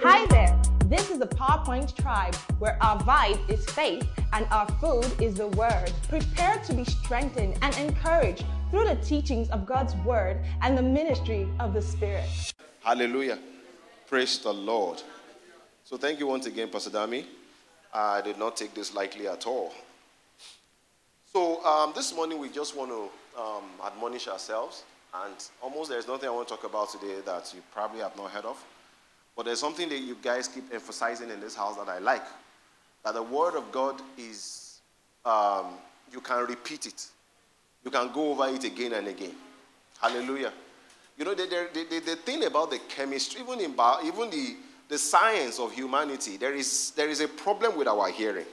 Hi there. This is the PowerPoint tribe where our vibe is faith and our food is the word. Prepare to be strengthened and encouraged through the teachings of God's word and the ministry of the Spirit. Hallelujah. Praise the Lord. So, thank you once again, Pastor Dami. I did not take this lightly at all. So, um, this morning we just want to um, admonish ourselves, and almost there's nothing I want to talk about today that you probably have not heard of. But there's something that you guys keep emphasizing in this house that I like that the Word of God is, um, you can repeat it, you can go over it again and again. Hallelujah. You know, the, the, the, the thing about the chemistry, even, in bio, even the, the science of humanity, there is, there is a problem with our hearing.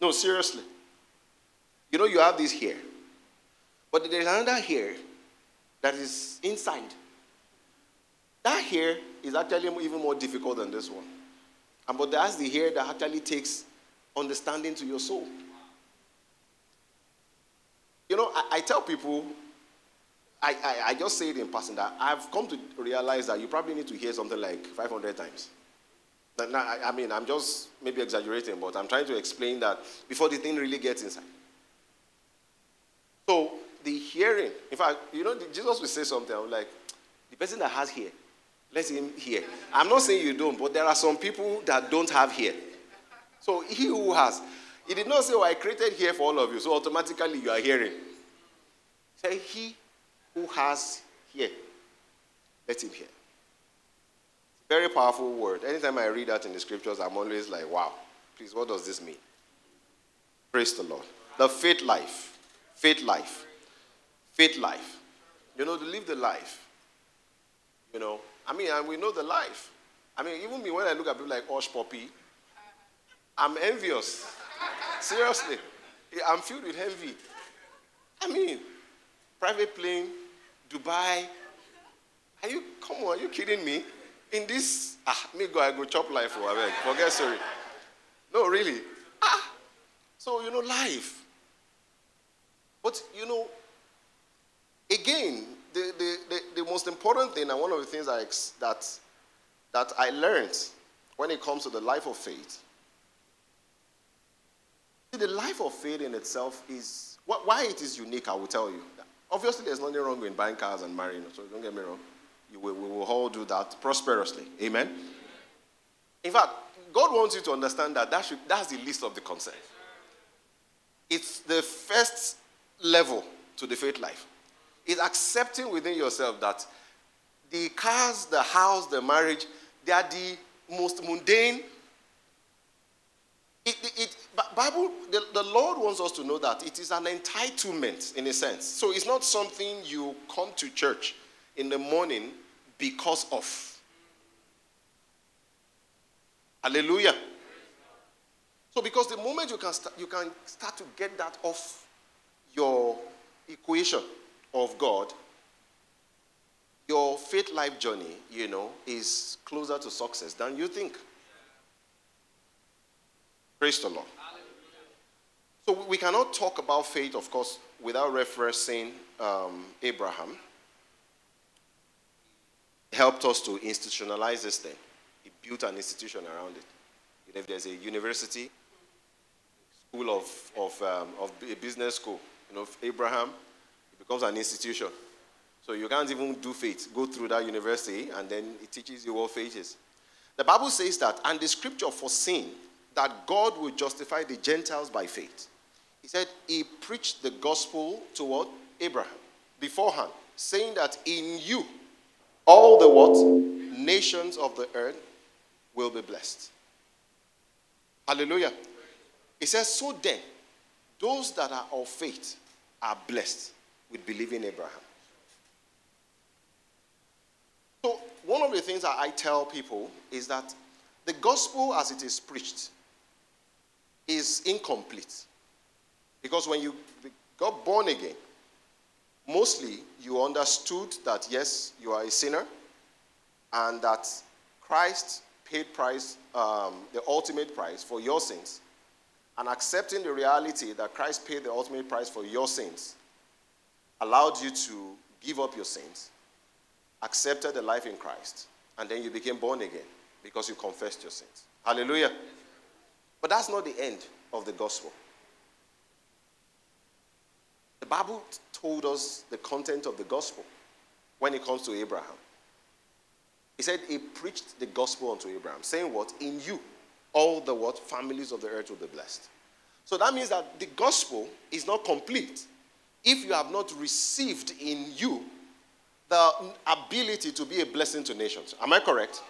No, seriously. You know, you have this here, but there's another here that is inside. That hair is actually even more difficult than this one. And but that's the hair that actually takes understanding to your soul. You know, I, I tell people, I, I, I, just say it in passing that I've come to realize that you probably need to hear something like 500 times. Now, I, I mean, I'm just maybe exaggerating, but I'm trying to explain that before the thing really gets inside. So, the hearing, in fact, you know, Jesus will say something, I'm like, the person that has hair, let him hear. I'm not saying you don't, but there are some people that don't have hair. So he who has, he did not say, Oh, I created hair for all of you, so automatically you are hearing. Say, He who has hair, let him hear. Very powerful word. Anytime I read that in the scriptures, I'm always like, wow, please, what does this mean? Praise the Lord. The faith life. Faith life. Faith life. You know, to live the life. You know, I mean, and we know the life. I mean, even me, when I look at people like Osh Poppy, I'm envious. Seriously. I'm filled with envy. I mean, private plane, Dubai. Are you, come on, are you kidding me? In this, ah, me go, I go chop life for, I forget, sorry. No, really. Ah, so, you know, life. But, you know, again, the, the, the, the, most important thing, and one of the things I, that, that I learned when it comes to the life of faith, the life of faith in itself is why it is unique, I will tell you. Obviously, there's nothing wrong with buying cars and marrying, so don't get me wrong. Will, we will all do that prosperously. Amen? In fact, God wants you to understand that, that should, that's the least of the concern. It's the first level to the faith life is accepting within yourself that the cars, the house, the marriage, they are the most mundane. It, it, it, Bible, the, the Lord wants us to know that it is an entitlement in a sense. So it's not something you come to church in the morning because of. Hallelujah. So because the moment you can start, you can start to get that off your equation, of God, your faith life journey, you know, is closer to success than you think. Praise the Lord. So we cannot talk about faith, of course, without referencing um, Abraham. He helped us to institutionalize this thing. He built an institution around it. If there's a university, school of, of, um, of a business school, you know, Abraham becomes an institution. So you can't even do faith. Go through that university, and then it teaches you what faith is. The Bible says that, and the scripture foreseen that God will justify the Gentiles by faith. He said he preached the gospel to what? Abraham beforehand, saying that in you all the what? Nations of the earth will be blessed. Hallelujah. He says, so then, those that are of faith are blessed with believing Abraham. So, one of the things that I tell people is that the gospel as it is preached is incomplete. Because when you got born again, mostly you understood that yes, you are a sinner and that Christ paid price, um, the ultimate price for your sins. And accepting the reality that Christ paid the ultimate price for your sins allowed you to give up your sins, accepted the life in Christ, and then you became born again because you confessed your sins. Hallelujah. But that's not the end of the gospel. The Bible told us the content of the gospel when it comes to Abraham. He said he preached the gospel unto Abraham, saying what? In you, all the what? Families of the earth will be blessed. So that means that the gospel is not complete if you have not received in you the ability to be a blessing to nations. Am I correct?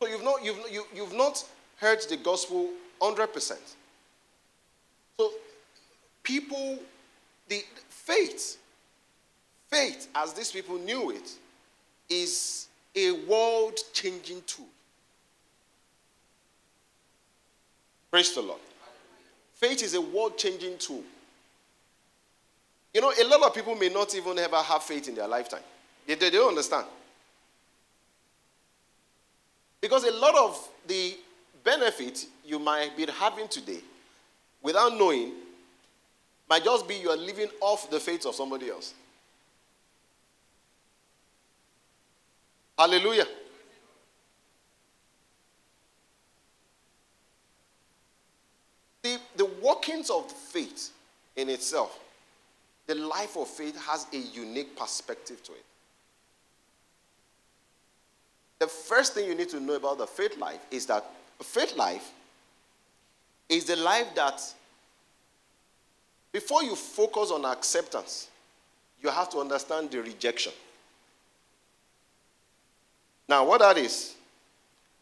So you've not, you've, you, you've not heard the gospel 100%. So people, the faith, faith as these people knew it, is a world changing tool. Praise the Lord. Faith is a world changing tool. You know, a lot of people may not even ever have faith in their lifetime. They, they, don't understand. Because a lot of the benefit you might be having today without knowing might just be you are living off the faith of somebody else. Hallelujah. The, the workings of faith in itself, the life of faith has a unique perspective to it. The first thing you need to know about the faith life is that faith life is the life that before you focus on acceptance, you have to understand the rejection. Now, what that is,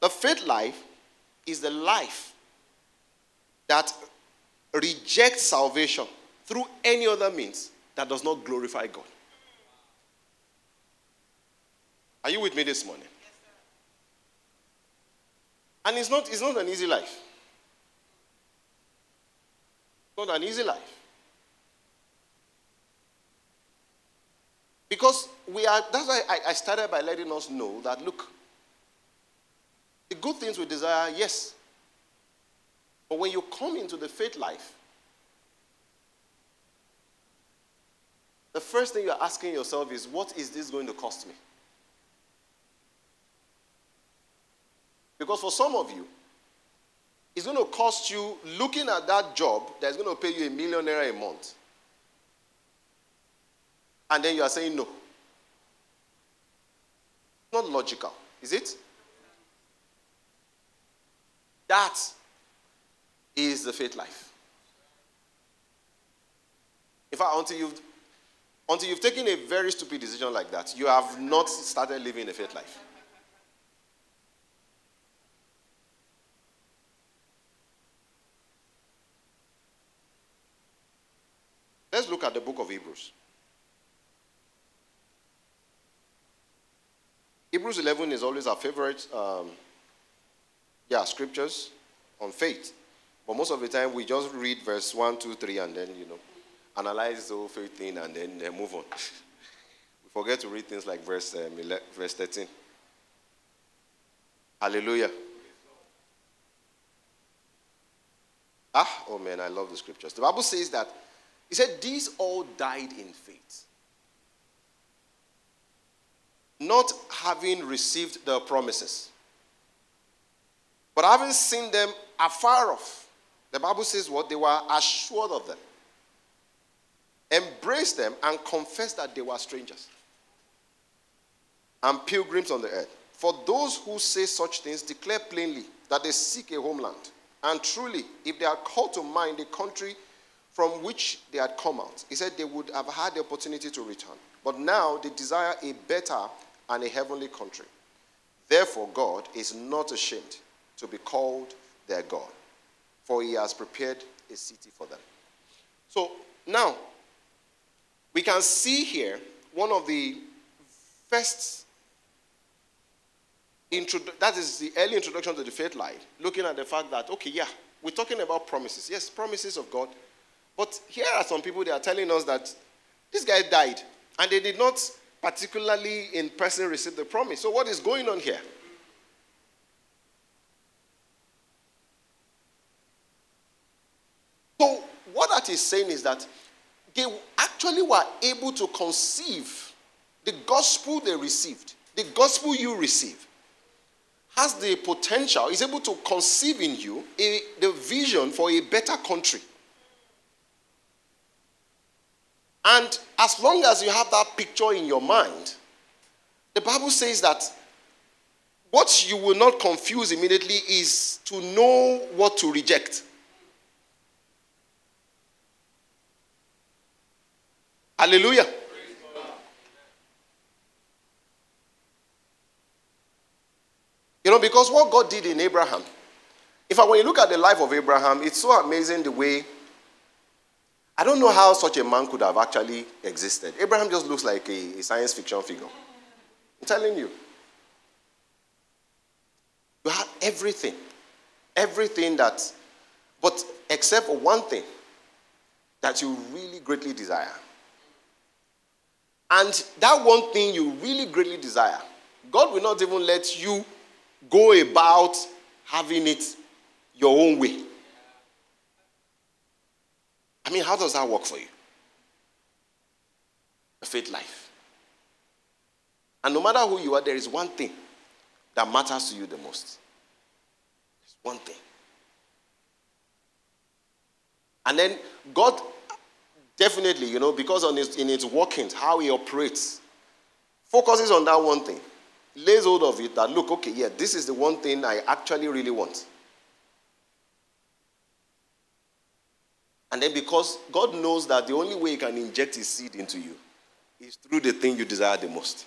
the faith life is the life that rejects salvation through any other means that does not glorify God. Are you with me this morning? and it's not, it's not an easy life. It's not an easy life. Because we are, that's why I, I started by letting us know that look, the good things we desire, yes. But when you come into the faith life, the first thing you're asking yourself is, what is this going to cost me? Because for some of you, it's going to cost you looking at that job that's going to pay you a million naira a month. And then you are saying no. Not logical, is it? That is the faith life. In fact, until you've, until you've taken a very stupid decision like that, you have not started living a faith life. Let's look at the book of Hebrews. Hebrews 11 is always our favorite, um, yeah, scriptures on faith. But most of the time, we just read verse 1, 2, 3, and then, you know, analyze the whole faith thing and then uh, move on. we forget to read things like verse, um, 11, verse 13. Hallelujah. Ah, oh man, I love the scriptures. The Bible says that, he said, these all died in faith not having received the promises, but having seen them afar off. The Bible says what? They were assured of them, embraced them, and confessed that they were strangers and pilgrims on the earth. For those who say such things declare plainly that they seek a homeland. And truly, if they are called to mind the country from which they had come out, he said they would have had the opportunity to return. But now they desire a better and a heavenly country. Therefore, God is not ashamed to be called their God, for he has prepared a city for them. So now, we can see here one of the first that is the early introduction to the faith life, looking at the fact that, okay, yeah, we're talking about promises. Yes, promises of God. But here are some people, they are telling us that this guy died, and they did not particularly in person receive the promise. So, what is going on here? So, what that is saying is that they actually were able to conceive the gospel they received the gospel you receive has the potential, is able to conceive in you a, the vision for a better country. And as long as you have that picture in your mind, the Bible says that what you will not confuse immediately is to know what to reject. Hallelujah. You know, because what God did in Abraham, if I when you look at the life of Abraham, it's so amazing the way I don't know how such a man could have actually existed. Abraham just looks like a, a science fiction figure. I'm telling you. You had everything. Everything that, but except for one thing that you really greatly desire. And that one thing you really greatly desire, God will not even let you go about having it your own way. I mean, how does that work for you? A faith life. And no matter who you are, there is one thing that matters to you the most. There's one thing. And then God definitely, you know, because on his, in its workings, how he operates, focuses on that one thing, lays hold of it that, look, okay, yeah, this is the one thing I actually really want. And then because God knows that the only way He can inject His seed into you is through the thing you desire the most.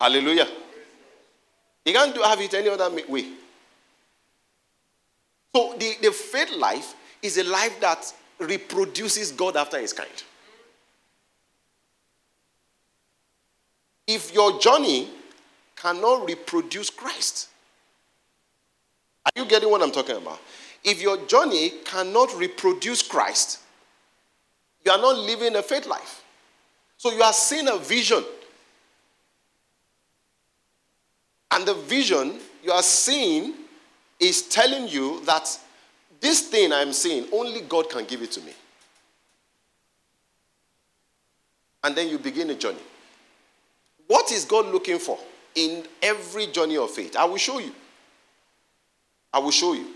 Hallelujah. He can't do, have it any other way. So the, the faith life is a life that reproduces God after his kind. If your journey cannot reproduce Christ, are you getting what I'm talking about? If your journey cannot reproduce Christ, you are not living a faith life. So you are seeing a vision. And the vision you are seeing is telling you that this thing I'm seeing, only God can give it to me. And then you begin a journey. What is God looking for in every journey of faith? I will show you. I will show you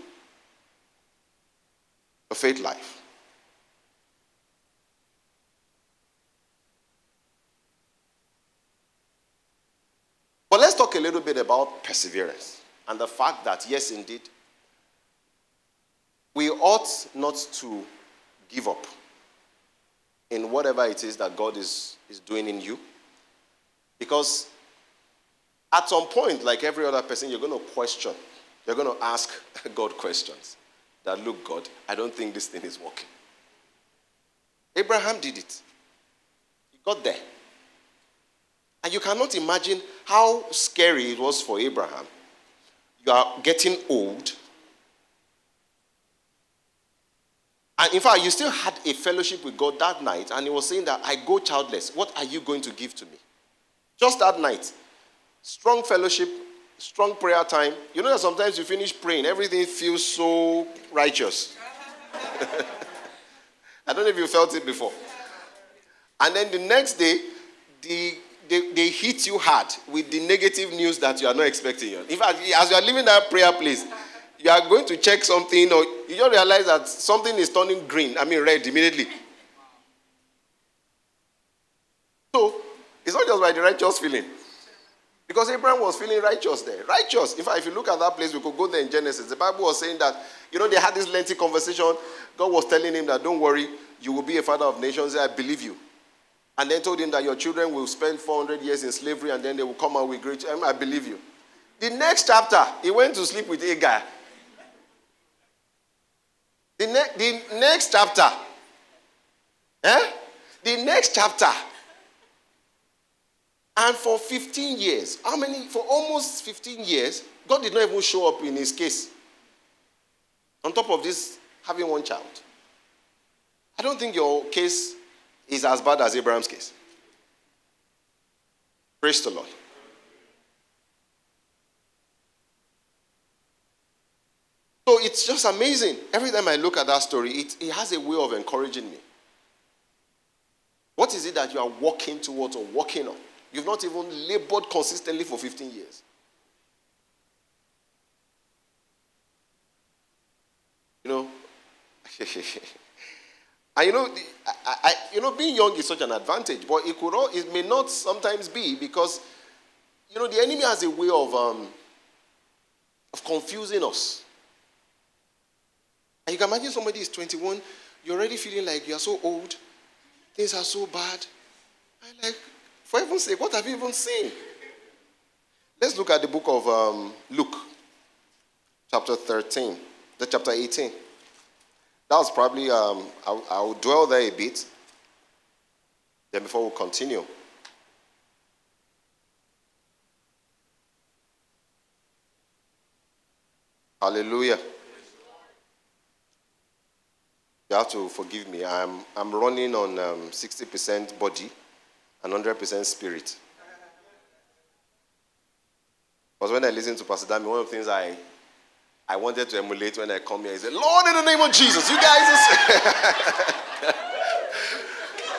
a faith life. But let's talk a little bit about perseverance and the fact that, yes, indeed, we ought not to give up in whatever it is that God is, is doing in you. Because at some point, like every other person, you're going to question, you're going to ask God questions that, look, God, I don't think this thing is working. Abraham did it. He got there. And you cannot imagine how scary it was for Abraham. You are getting old. And in fact, you still had a fellowship with God that night, and he was saying that I go childless. What are you going to give to me? Just that night. Strong fellowship, strong prayer time. You know that sometimes you finish praying, everything feels so righteous. I don't know if you felt it before. And then the next day, the, they, they hit you hard with the negative news that you are not expecting. In fact, as you are leaving that prayer place, you are going to check something, or you just realize that something is turning green, I mean red immediately. So, it's not just by the righteous feeling. Because Abraham was feeling righteous there. Righteous. In fact, if you look at that place, we could go there in Genesis. The Bible was saying that, you know, they had this lengthy conversation. God was telling him that, don't worry, you will be a father of nations. I believe you. And then told him that your children will spend 400 years in slavery and then they will come out with great. Um, I believe you. The next chapter, he went to sleep with a guy. The, ne- the next chapter, eh? The next chapter, and for 15 years, how many? For almost 15 years, God did not even show up in his case. On top of this, having one child. I don't think your case is as bad as Abraham's case. Praise the Lord. So it's just amazing. Every time I look at that story, it, it has a way of encouraging me. What is it that you are walking towards or walking on? You've not even labored consistently for 15 years. You know, and you know, I, I, you know, being young is such an advantage, but it could, all, it may not sometimes be because, you know, the enemy has a way of, um, of confusing us. And you can imagine somebody is 21, you're already feeling like you are so old, things are so bad. And like, for heaven's sake, what have you even seen? Let's look at the book of um, Luke, chapter 13 the chapter 18. That was probably, um, I'll, I'll dwell there a bit. Then before we continue. Hallelujah. You have to forgive me. I'm, I'm running on um, 60% body and 100% spirit. Because when I listen to Pastor Dami, one of the things I I wanted to emulate when I come here is, Lord, in the name of Jesus, you guys.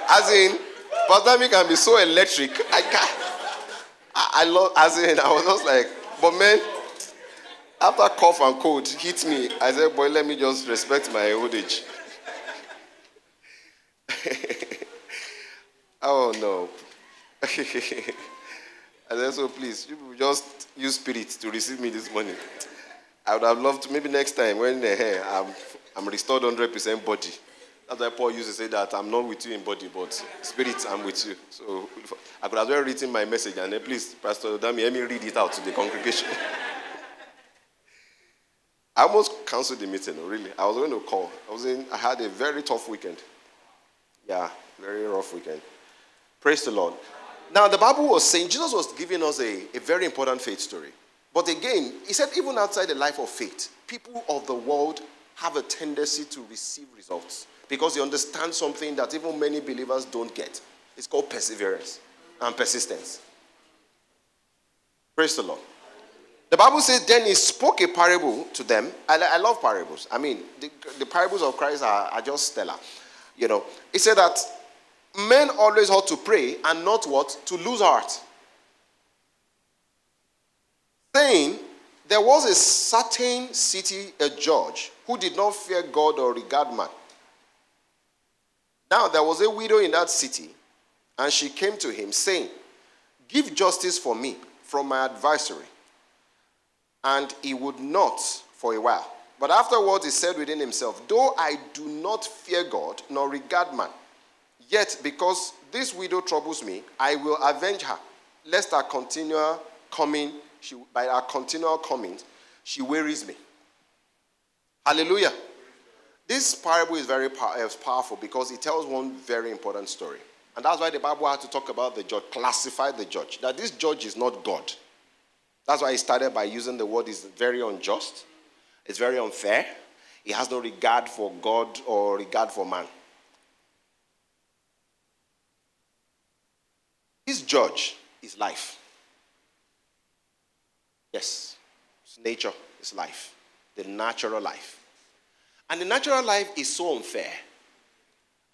as in, Pastor Dami can be so electric. I can't. I, I love, as in, I was just like, but man, after cough and cold hit me, I said, boy, let me just respect my old age. oh no. I said, so please, you just use spirit to receive me this morning. I would have loved to, maybe next time when uh, I'm, I'm restored 100% body. That's why Paul used to say that I'm not with you in body, but spirit, I'm with you. So I could as well written my message and then please, Pastor Dami, let me read it out to the congregation. I almost canceled the meeting, really. I was going to call. I was in, I had a very tough weekend. Yeah, very rough weekend. Praise the Lord. Now, the Bible was saying, Jesus was giving us a, a very important faith story. But again, he said, even outside the life of faith, people of the world have a tendency to receive results because they understand something that even many believers don't get. It's called perseverance and persistence. Praise the Lord. The Bible says, then he spoke a parable to them. I, I love parables. I mean, the, the parables of Christ are, are just stellar. You know, he said that men always ought to pray and not what? To lose heart saying, There was a certain city, a judge, who did not fear God or regard man. Now there was a widow in that city, and she came to him, saying, Give justice for me from my adversary. And he would not for a while. But afterwards he said within himself, Though I do not fear God nor regard man, yet because this widow troubles me, I will avenge her, lest her continual coming she, by her continual coming, she wearies me. Hallelujah. This parable is very powerful because it tells one very important story. And that's why the Bible had to talk about the judge, classify the judge. That this judge is not God. That's why he started by using the word is very unjust. It's very unfair. He has no regard for God or regard for man. This judge is life. Yes, it's nature, it's life, the natural life. And the natural life is so unfair.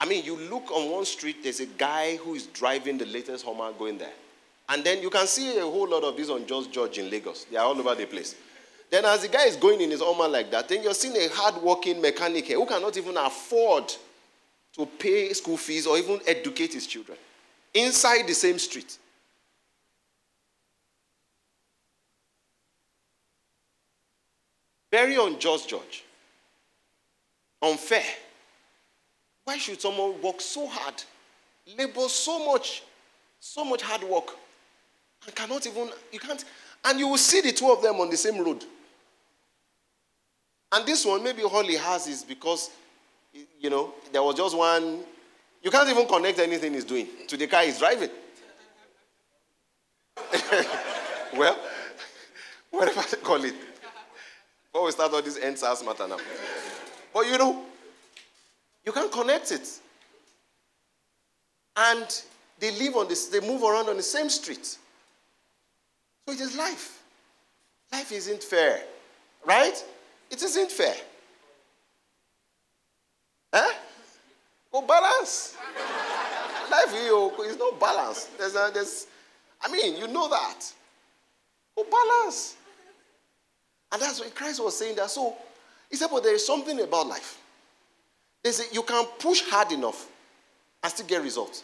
I mean, you look on one street, there's a guy who is driving the latest Hummer going there. And then you can see a whole lot of these unjust judge in Lagos. They are all over the place. Then, as the guy is going in his Hummer like that, then you're seeing a hard-working mechanic here who cannot even afford to pay school fees or even educate his children inside the same street. Very unjust judge. Unfair. Why should someone work so hard, labor so much, so much hard work, and cannot even, you can't, and you will see the two of them on the same road. And this one, maybe all he has is because, you know, there was just one, you can't even connect anything he's doing to the car he's driving. well, whatever they call it. Before we start all this end SARS matter now. But you know, you can connect it. And they live on this, they move around on the same street. So it is life. Life isn't fair. Right? It isn't fair. Huh? Go balance. life is no balance. There's, a, there's, I mean, you know that. No balance. And that's what Christ was saying that. So he said, but there is something about life. There's a, you can push hard enough and still get results.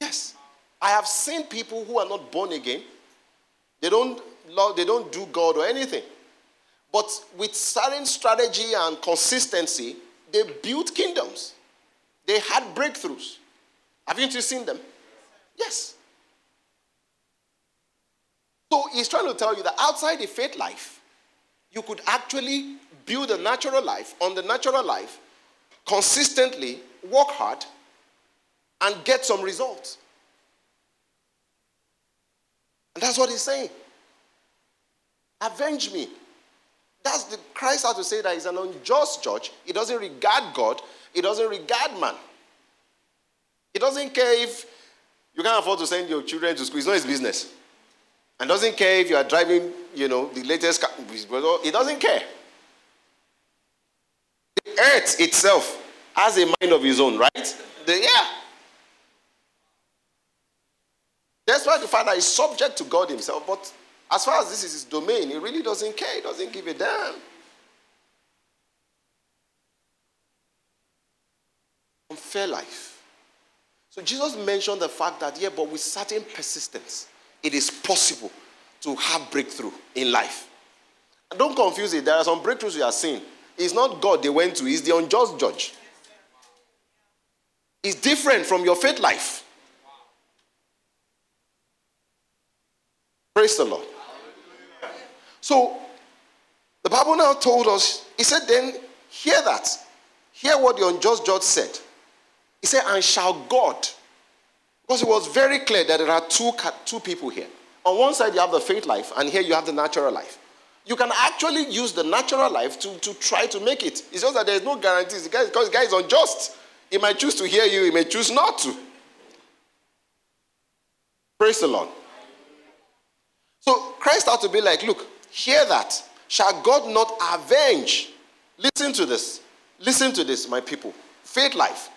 Yes. I have seen people who are not born again. They don't love, they don't do God or anything. But with certain strategy and consistency, they built kingdoms. They had breakthroughs. Haven't you seen them? Yes. So he's trying to tell you that outside the faith life, you could actually build a natural life on the natural life, consistently work hard, and get some results. And that's what he's saying. Avenge me. That's the Christ had to say that he's an unjust judge. He doesn't regard God, he doesn't regard man. He doesn't care if you can't afford to send your children to school, it's not his business. And doesn't care if you are driving, you know, the latest car. He doesn't care. The earth itself has a mind of his own, right? The, yeah. That's why the Father is subject to God Himself. But as far as this is his domain, he really doesn't care. He doesn't give a damn. Unfair life. So Jesus mentioned the fact that, yeah, but with certain persistence, it is possible to have breakthrough in life. And don't confuse it. There are some breakthroughs we are seeing. It's not God they went to, it's the unjust judge. It's different from your faith life. Praise the Lord. So the Bible now told us, he said, then hear that. Hear what the unjust judge said. He said, and shall God. Because it was very clear that there are two, two people here. On one side, you have the faith life, and here you have the natural life. You can actually use the natural life to, to try to make it. It's just that there's no guarantees. The guy, because the guy is unjust. He might choose to hear you, he may choose not to. Praise the Lord. So Christ had to be like, look, hear that. Shall God not avenge? Listen to this. Listen to this, my people. Faith life,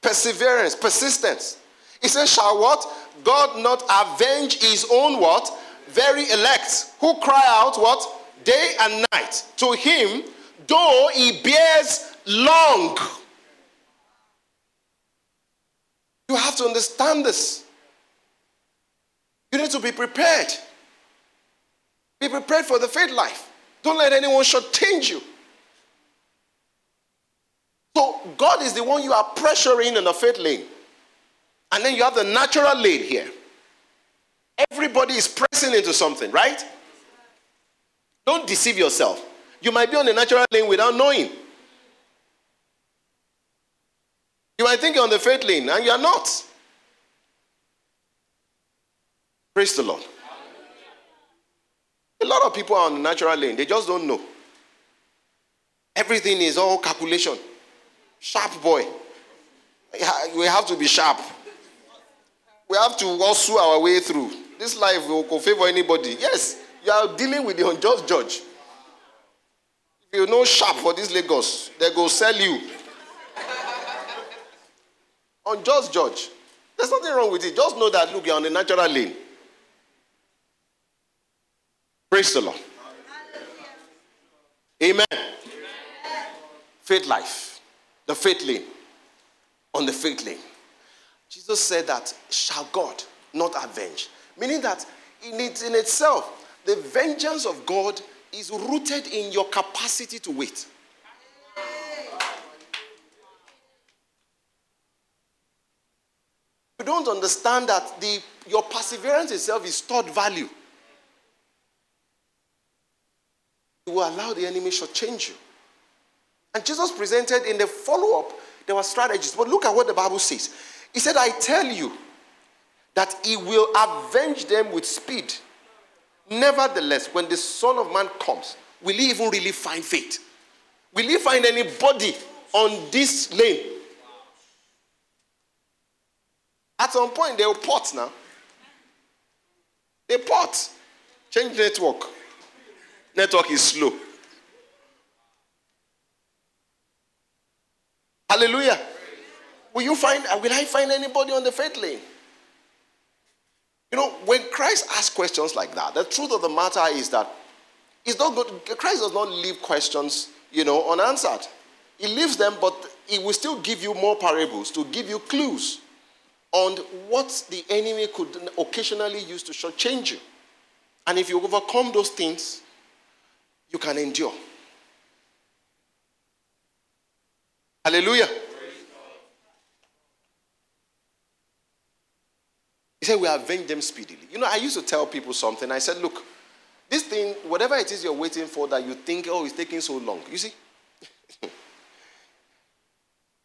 perseverance, persistence. He says, Shall what? God not avenge his own what? Very elect, who cry out what? Day and night. To him, though he bears long. You have to understand this. You need to be prepared. Be prepared for the faith life. Don't let anyone shortchange you. So God is the one you are pressuring in the faith lane. And then you have the natural lane here. Everybody is pressing into something, right? Don't deceive yourself. You might be on the natural lane without knowing. You might think you're on the faith lane and you are not. Praise the Lord. A lot of people are on the natural lane, they just don't know. Everything is all calculation. Sharp boy. We have to be sharp. We have to also our way through. This life will favor anybody. Yes, you are dealing with the unjust judge. If you know sharp for this Lagos, they go sell you. unjust judge. There's nothing wrong with it. Just know that, look, you're on the natural lane. Praise the Lord. Amen. Faith life. The faith lane. On the faith lane. Jesus said that, shall God not avenge? Meaning that in, it, in itself, the vengeance of God is rooted in your capacity to wait. You don't understand that the, your perseverance itself is stored value. You will allow the enemy to change you. And Jesus presented in the follow up, there were strategies. But look at what the Bible says. He said, I tell you that he will avenge them with speed. Nevertheless, when the Son of Man comes, will he even really find faith? Will he find anybody on this lane? At some point, they'll port now. They port. Change network. Network is slow. Hallelujah. Will you find, uh, will I find anybody on the faith lane? You know, when Christ asks questions like that, the truth of the matter is that it's not good. Christ does not leave questions, you know, unanswered. He leaves them, but he will still give you more parables to give you clues on what the enemy could occasionally use to shortchange you. And if you overcome those things, you can endure. Hallelujah. He said, We avenge them speedily. You know, I used to tell people something. I said, Look, this thing, whatever it is you're waiting for that you think, oh, it's taking so long. You see,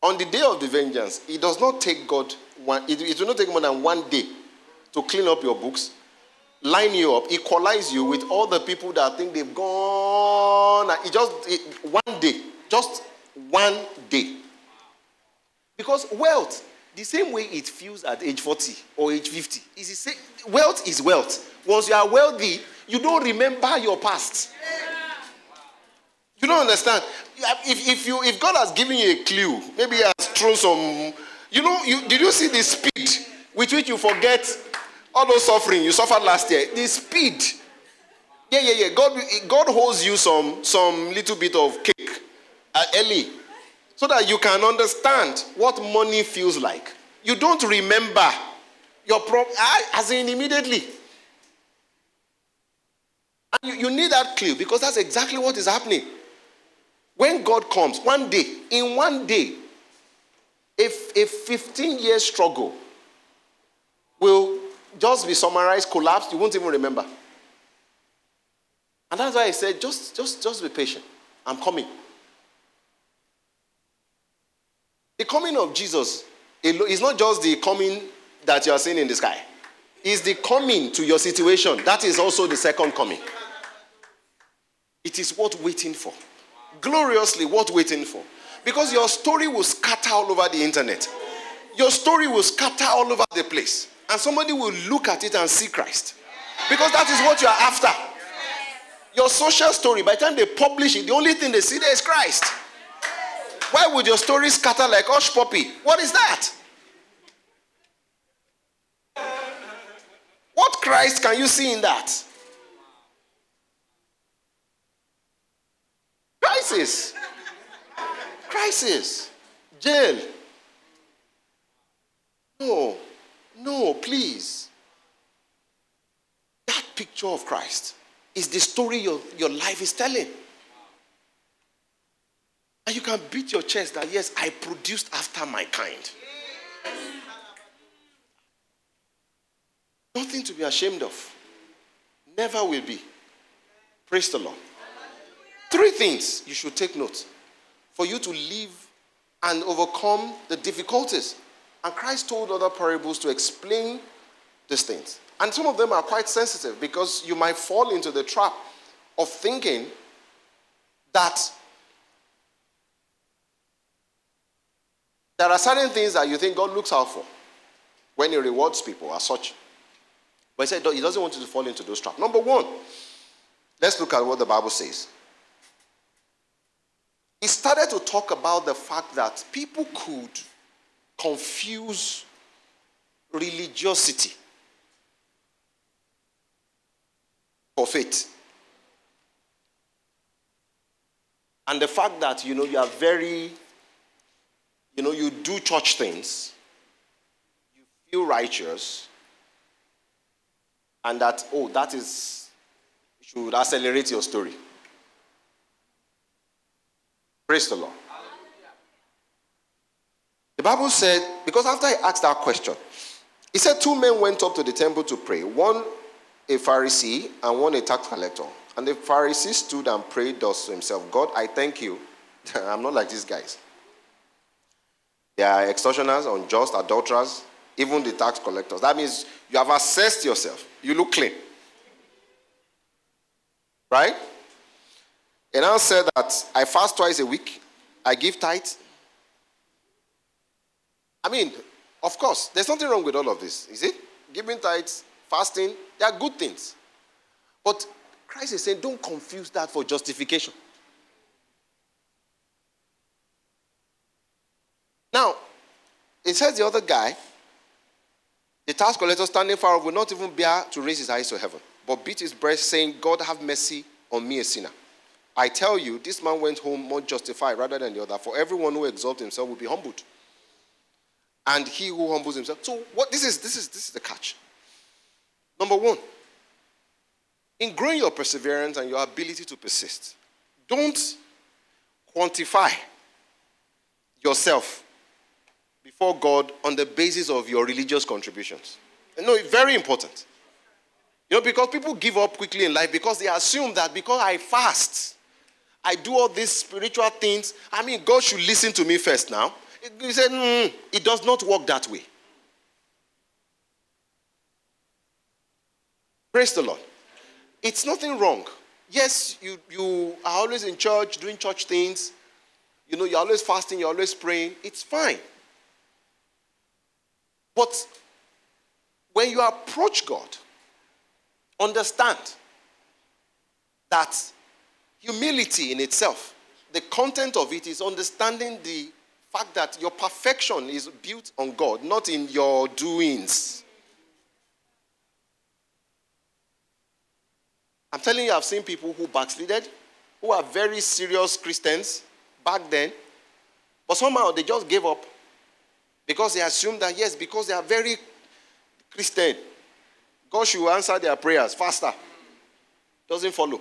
on the day of the vengeance, it does not take God one, it, it will not take more than one day to clean up your books, line you up, equalize you with all the people that think they've gone. It just it, one day, just one day. Because wealth, the same way it feels at age 40 or age 50, is the same, wealth is wealth. Once you are wealthy, you don't remember your past. You don't understand. If, if, you, if God has given you a clue, maybe He has thrown some. You know, you, did you see the speed with which you forget all those suffering you suffered last year? The speed. Yeah, yeah, yeah. God, God holds you some, some little bit of cake uh, early so that you can understand what money feels like. You don't remember your problem, as in immediately. And you, you need that clue because that's exactly what is happening. When God comes, one day, in one day, if a 15 year struggle will just be summarized, collapsed, you won't even remember. And that's why I said, just, just, just be patient. I'm coming. The coming of Jesus is not just the coming that you are seeing in the sky, it's the coming to your situation. That is also the second coming. It is worth waiting for. Gloriously worth waiting for. Because your story will scatter all over the internet. Your story will scatter all over the place. And somebody will look at it and see Christ. Because that is what you are after. Your social story, by the time they publish it, the only thing they see there is Christ. Why would your story scatter like Hushpuppi? What is that? What Christ can you see in that? Crisis. Crisis. Jail. No. No, please. That picture of Christ is the story your, your life is telling. And you can beat your chest that, yes, I produced after my kind. Nothing to be ashamed of. Never will be. Praise the Lord. Three things you should take note for you to live and overcome the difficulties. And Christ told other parables to explain these things. And some of them are quite sensitive because you might fall into the trap of thinking that There are certain things that you think God looks out for when He rewards people as such. But He said He doesn't want you to fall into those traps. Number one, let's look at what the Bible says. He started to talk about the fact that people could confuse religiosity for faith. And the fact that, you know, you are very you know, you do church things, you feel righteous, and that, oh, that is, should accelerate your story. Praise the Lord. Bible said, because after he asked that question, he said two men went up to the temple to pray, one a Pharisee and one a tax collector. And the Pharisee stood and prayed thus to himself God, I thank you. I'm not like these guys. They are extortioners, unjust, adulterers, even the tax collectors. That means you have assessed yourself. You look clean. Right? And I said that I fast twice a week, I give tithe. I mean, of course, there's nothing wrong with all of this, is it? Giving tithes, fasting, they are good things. But Christ is saying, don't confuse that for justification. Now, it says the other guy, the tax collector standing far off, will not even bear to raise his eyes to heaven, but beat his breast, saying, God have mercy on me, a sinner. I tell you, this man went home more justified rather than the other. For everyone who exalts himself will be humbled, and he who humbles himself. So, what this is, this is this is the catch. Number one, in growing your perseverance and your ability to persist, don't quantify yourself before God on the basis of your religious contributions. No, it's very important. You know, because people give up quickly in life because they assume that because I fast, I do all these spiritual things, I mean, God should listen to me first now. He said, mm, it does not work that way. Praise the Lord. It's nothing wrong. Yes, you, you are always in church doing church things. You know, you're always fasting, you're always praying. It's fine. But when you approach God, understand that humility in itself, the content of it is understanding the fact that your perfection is built on God, not in your doings. I'm telling you, I've seen people who backslided, who are very serious Christians back then, but somehow they just gave up because they assumed that, yes, because they are very Christian, God should answer their prayers faster. Doesn't follow.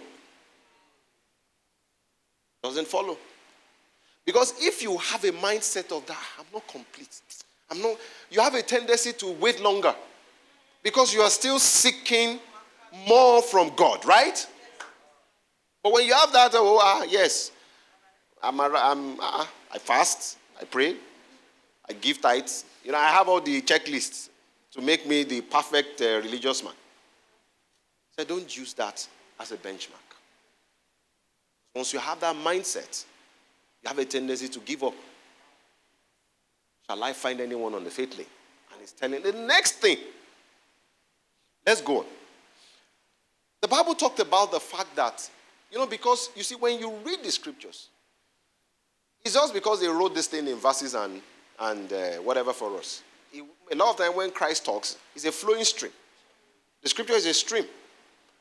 Doesn't follow. Because if you have a mindset of that, I'm not complete. I'm not, you have a tendency to wait longer because you are still seeking more from God, right? But when you have that, oh, ah, yes, I'm, I'm, uh, I fast, I pray, I give tithes. You know, I have all the checklists to make me the perfect uh, religious man. So don't use that as a benchmark. Once you have that mindset, you have a tendency to give up. Shall I find anyone on the faith lane? And he's telling the next thing. Let's go on. The Bible talked about the fact that, you know, because you see, when you read the scriptures, it's just because they wrote this thing in verses and and uh, whatever for us. a lot of time when Christ talks, it's a flowing stream. The scripture is a stream.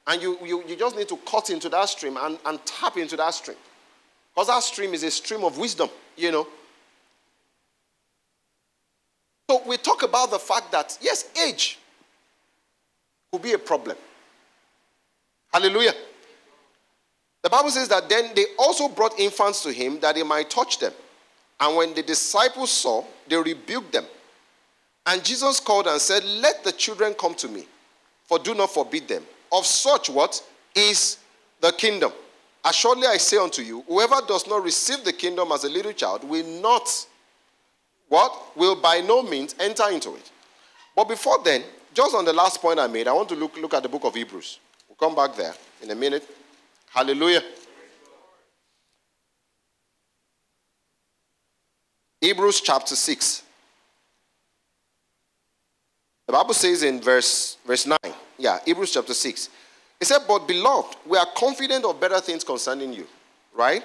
And you, you, you just need to cut into that stream and, and tap into that stream. Because that stream is a stream of wisdom, you know. So we talk about the fact that, yes, age could be a problem. Hallelujah. The Bible says that then they also brought infants to him that he might touch them. And when the disciples saw, they rebuked them. And Jesus called and said, Let the children come to me, for do not forbid them. Of such what is the kingdom. Assuredly I say unto you, whoever does not receive the kingdom as a little child will not, what? Will by no means enter into it. But before then, just on the last point I made, I want to look, look at the book of Hebrews. We'll come back there in a minute. Hallelujah. Hebrews chapter 6. The Bible says in verse, verse 9, yeah, Hebrews chapter 6. It said, But beloved, we are confident of better things concerning you, right?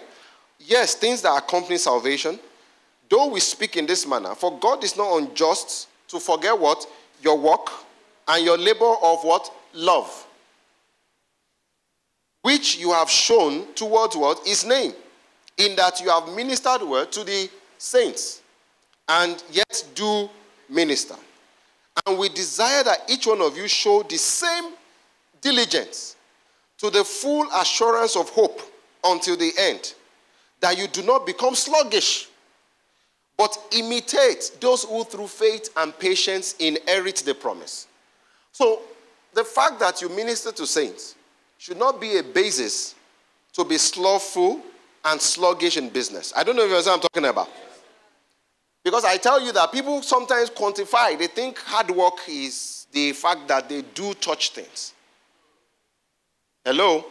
Yes, things that accompany salvation, though we speak in this manner, for God is not unjust to forget what? Your work and your labor of what? Love. Which you have shown towards what? His name. In that you have ministered word to the saints and yet do minister. And we desire that each one of you show the same diligence to the full assurance of hope until the end, that you do not become sluggish, but imitate those who through faith and patience inherit the promise. So, the fact that you minister to saints should not be a basis to be slothful and sluggish in business. I don't know if you understand what I'm talking about. Because I tell you that people sometimes quantify, they think hard work is the fact that they do touch things. Hello?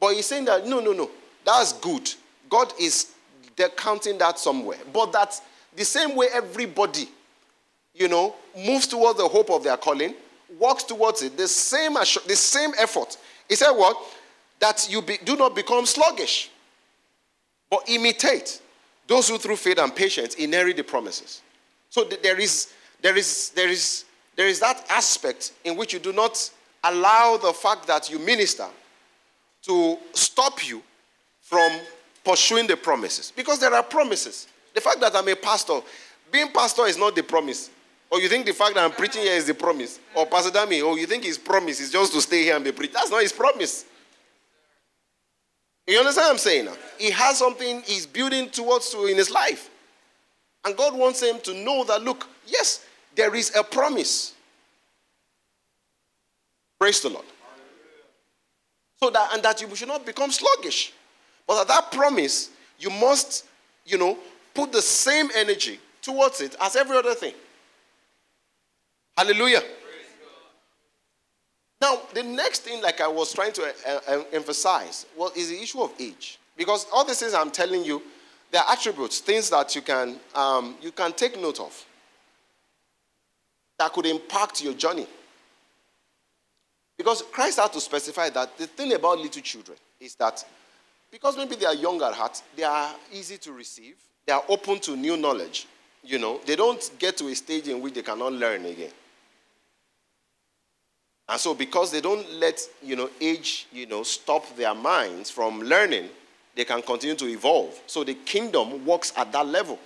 But he's saying that no, no, no, that's good. God is they're counting that somewhere. But that's the same way everybody, you know, moves towards the hope of their calling, works towards it, the same, the same effort. He said what? That you be, do not become sluggish, but imitate those who through faith and patience inherit the promises. So there is, there is, there is, there is that aspect in which you do not allow the fact that you minister to stop you from pursuing the promises. Because there are promises. The fact that I'm a pastor, being pastor is not the promise. Or you think the fact that I'm preaching here is the promise. Or Pastor Dami, or you think his promise is just to stay here and be preached. That's not his promise. You understand what I'm saying? He has something he's building towards to in his life. And God wants him to know that, look, yes, there is a promise. Praise the Lord. So that, and that you should not become sluggish. But at that promise, you must, you know, put the same energy towards it as every other thing. Hallelujah. Now, the next thing, like I was trying to uh, uh, emphasize, well, is the issue of age. Because all these things I'm telling you, they are attributes, things that you can, um, you can take note of that could impact your journey. Because Christ had to specify that the thing about little children is that because maybe they are young at heart, they are easy to receive, they are open to new knowledge. You know, they don't get to a stage in which they cannot learn again. And so, because they don't let you know age you know stop their minds from learning, they can continue to evolve. So the kingdom works at that level.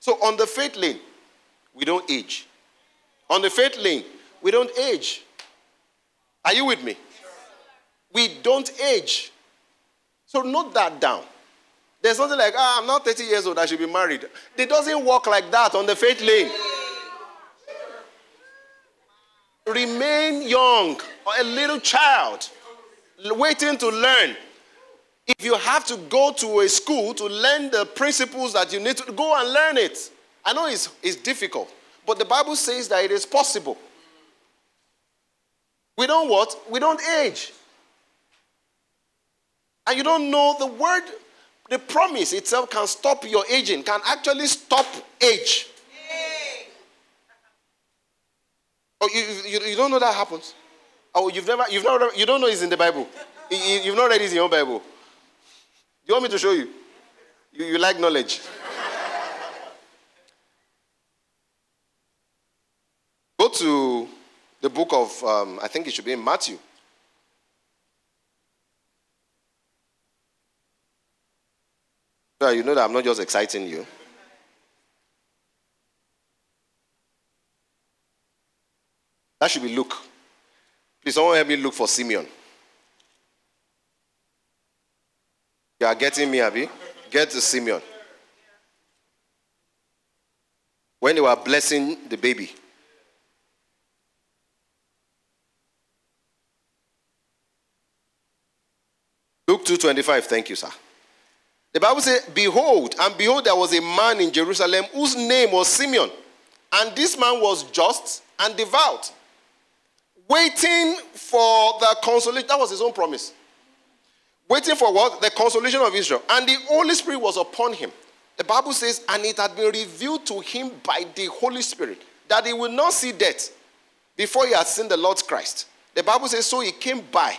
So on the faith lane, we don't age. On the faith lane, we don't age. Are you with me? We don't age. So note that down. There's something like, ah, I'm not 30 years old, I should be married. It doesn't work like that on the faith lane. Remain young, or a little child, waiting to learn. If you have to go to a school to learn the principles that you need to go and learn it. I know it's, it's difficult, but the Bible says that it is possible. We don't what? We don't age. And you don't know the word, the promise itself can stop your aging, can actually stop age. Oh, you, you, you don't know that happens? Oh, you've never, you've never, you don't know it's in the Bible. You, you've not read it in your Bible. Do You want me to show you? You, you like knowledge. Go to the book of, um, I think it should be in Matthew. You know that I'm not just exciting you. That should be Luke. Please, someone help me look for Simeon. You are getting me, Abby? Get to Simeon. When they were blessing the baby. Luke 2:25, thank you, sir. The Bible says, Behold, and behold, there was a man in Jerusalem whose name was Simeon. And this man was just and devout waiting for the consolation. That was his own promise. Waiting for what? The consolation of Israel. And the Holy Spirit was upon him. The Bible says, and it had been revealed to him by the Holy Spirit that he will not see death before he had seen the Lord Christ. The Bible says, so he came by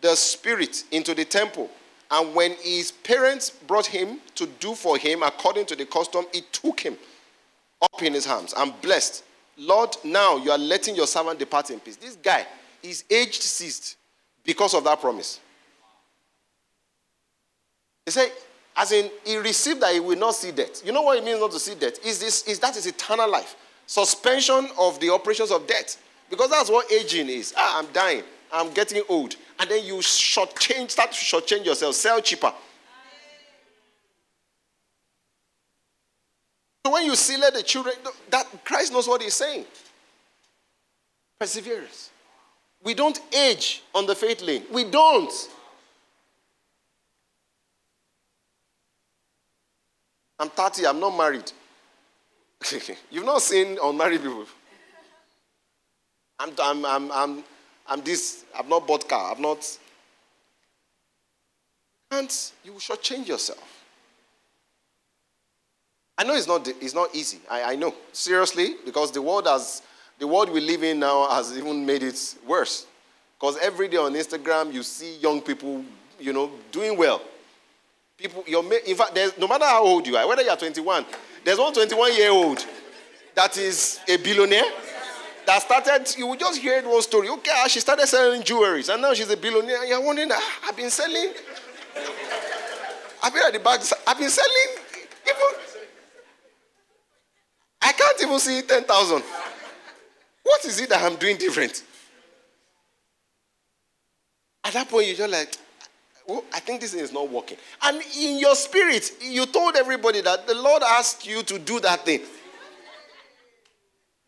the Spirit into the temple. And when his parents brought him to do for him according to the custom, he took him up in his arms and blessed Lord, now you are letting your servant depart in peace. This guy, his age ceased because of that promise. He said, as in, he received that he will not see death. You know what it means not to see death? Is this is that is eternal life. Suspension of the operations of death. Because that's what aging is. Ah, I'm dying. I'm getting old. And then you short change, start to short change yourself, sell cheaper. So when you see let the children, that Christ knows what he's saying. Perseverance. We don't age on the faith lane. We don't. I'm 30, I'm not married. You've not seen unmarried people. I'm, I'm, I'm, I'm, I'm this, I've not bought car, I've not. And you should change yourself. I know it's not, it's not easy. I, I know. Seriously, because the world has the world we live in now has even made it worse. Because every day on Instagram you see young people, you know, doing well. People, you're, in fact, no matter how old you are, whether you're 21, there's one 21 year old that is a billionaire that started, you just hear one story. Okay, ah, she started selling jewelries and now she's a billionaire. You're wondering, ah, I've been selling, I've been at the back, I've been selling, even, I can't even see 10,000. What is it that I'm doing different? At that point, you're just like, well, I think this is not working. And in your spirit, you told everybody that the Lord asked you to do that thing.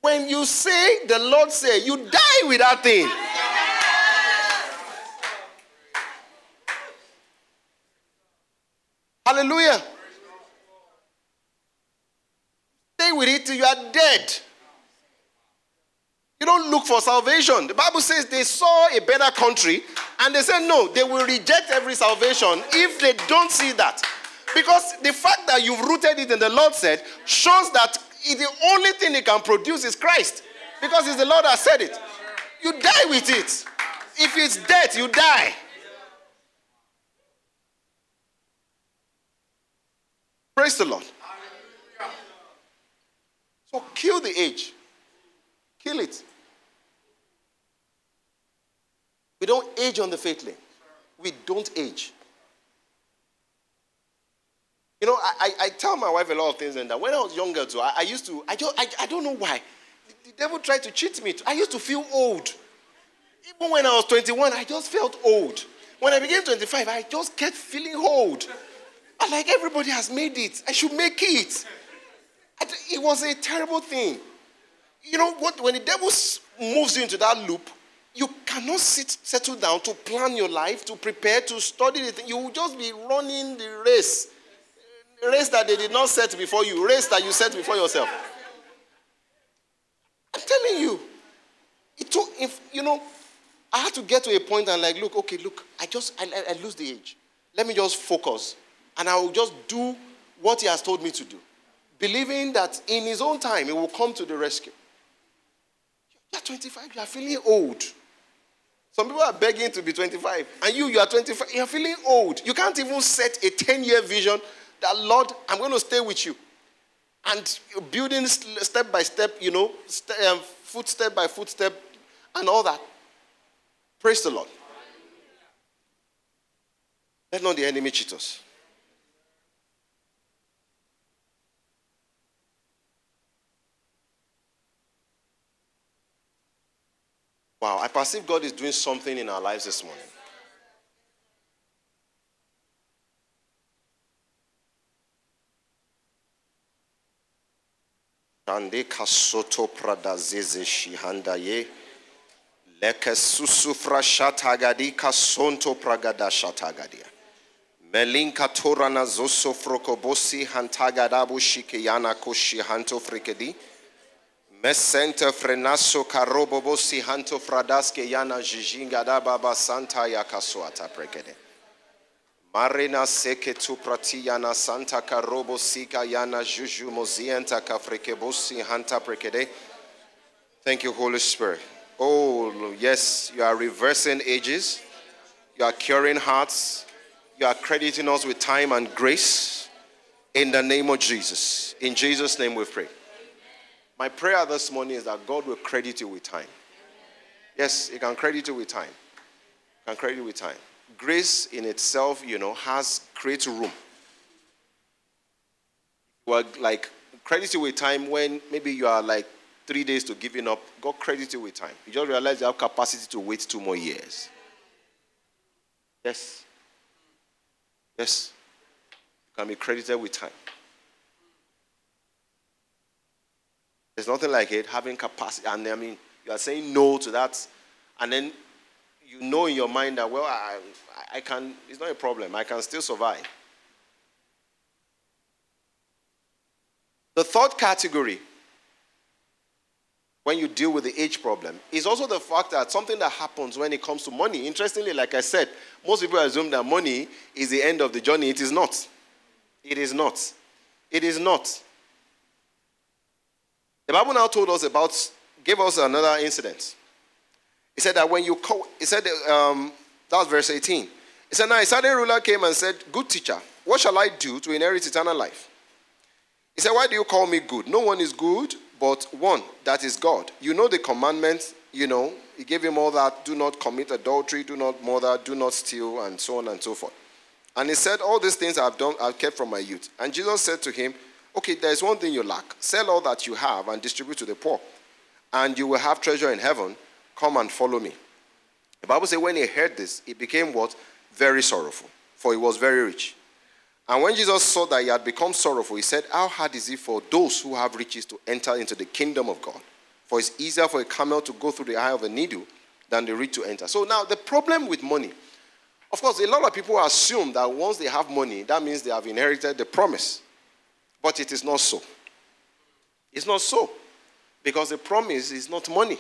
When you say the Lord say, you die with that thing. Hallelujah. Stay with it till you are dead. You don't look for salvation. The Bible says they saw a better country and they said, no, they will reject every salvation if they don't see that. Because the fact that you've rooted it in the Lord said shows that the only thing it can produce is Christ. Because it's the Lord that said it. You die with it. If it's death, you die. Praise the Lord. So kill the age. Kill it. We don't age on the faith lane. We don't age. You know, I, I, tell my wife a lot of things, and that when I was younger too, I, I used to, I, just, I, I don't know why. The, the devil tried to cheat me. I used to feel old. Even when I was 21, I just felt old. When I became 25, I just kept feeling old. I like everybody has made it. I should make it. It was a terrible thing. You know what? When the devil moves you into that loop, you cannot sit, settle down to plan your life, to prepare, to study the thing. You will just be running the race. That they did not set before you, race that you set before yourself. I'm telling you, it took, if, you know, I had to get to a point and like, look, okay, look, I just, I, I lose the age. Let me just focus and I will just do what he has told me to do. Believing that in his own time, he will come to the rescue. You're 25, you are feeling old. Some people are begging to be 25, and you, you are 25, you're feeling old. You can't even set a 10 year vision that, Lord, I'm going to stay with you. And building step by step, you know, st- um, footstep by footstep, and all that. Praise the Lord. Let not the enemy cheat us. Wow, I perceive God is doing something in our lives this morning. Shande kasoto prada zeze shihanda ye. Leke susufra shatagadi kasonto pragada shatagadia. Melinka torana zoso frokobosi hantagadabu shikeyana koshi hanto frikedi. Mesenta frenaso karobobosi hanto fradaske yana jijinga da santa ya kaswata prekede. Marina seke tu yana santa karobo sika yana juju mozienta kafrekebosi hanta prekede. Thank you, Holy Spirit. Oh, yes, you are reversing ages. You are curing hearts. You are crediting us with time and grace. In the name of Jesus. In Jesus' name we pray. My prayer this morning is that God will credit you with time. Yes, He can credit you with time. He Can credit you with time. Grace in itself, you know, has creates room. Well, like credit you with time when maybe you are like three days to giving up. God credit you with time. You just realize you have capacity to wait two more years. Yes. Yes. You can be credited with time. There's nothing like it, having capacity. And I mean, you are saying no to that. And then you know in your mind that, well, I, I can, it's not a problem. I can still survive. The third category, when you deal with the age problem, is also the fact that something that happens when it comes to money. Interestingly, like I said, most people assume that money is the end of the journey. It is not. It is not. It is not. The Bible now told us about, gave us another incident. He said that when you call, he said, um, that was verse 18. He said, Now a certain ruler came and said, Good teacher, what shall I do to inherit eternal life? He said, Why do you call me good? No one is good but one, that is God. You know the commandments, you know, he gave him all that do not commit adultery, do not murder, do not steal, and so on and so forth. And he said, All these things I've done, I've kept from my youth. And Jesus said to him, Okay, there's one thing you lack. Sell all that you have and distribute to the poor, and you will have treasure in heaven. Come and follow me. The Bible says, when he heard this, he became what? Very sorrowful, for he was very rich. And when Jesus saw that he had become sorrowful, he said, How hard is it for those who have riches to enter into the kingdom of God? For it's easier for a camel to go through the eye of a needle than the rich to enter. So now, the problem with money, of course, a lot of people assume that once they have money, that means they have inherited the promise. But it is not so. It's not so. Because the promise is not money.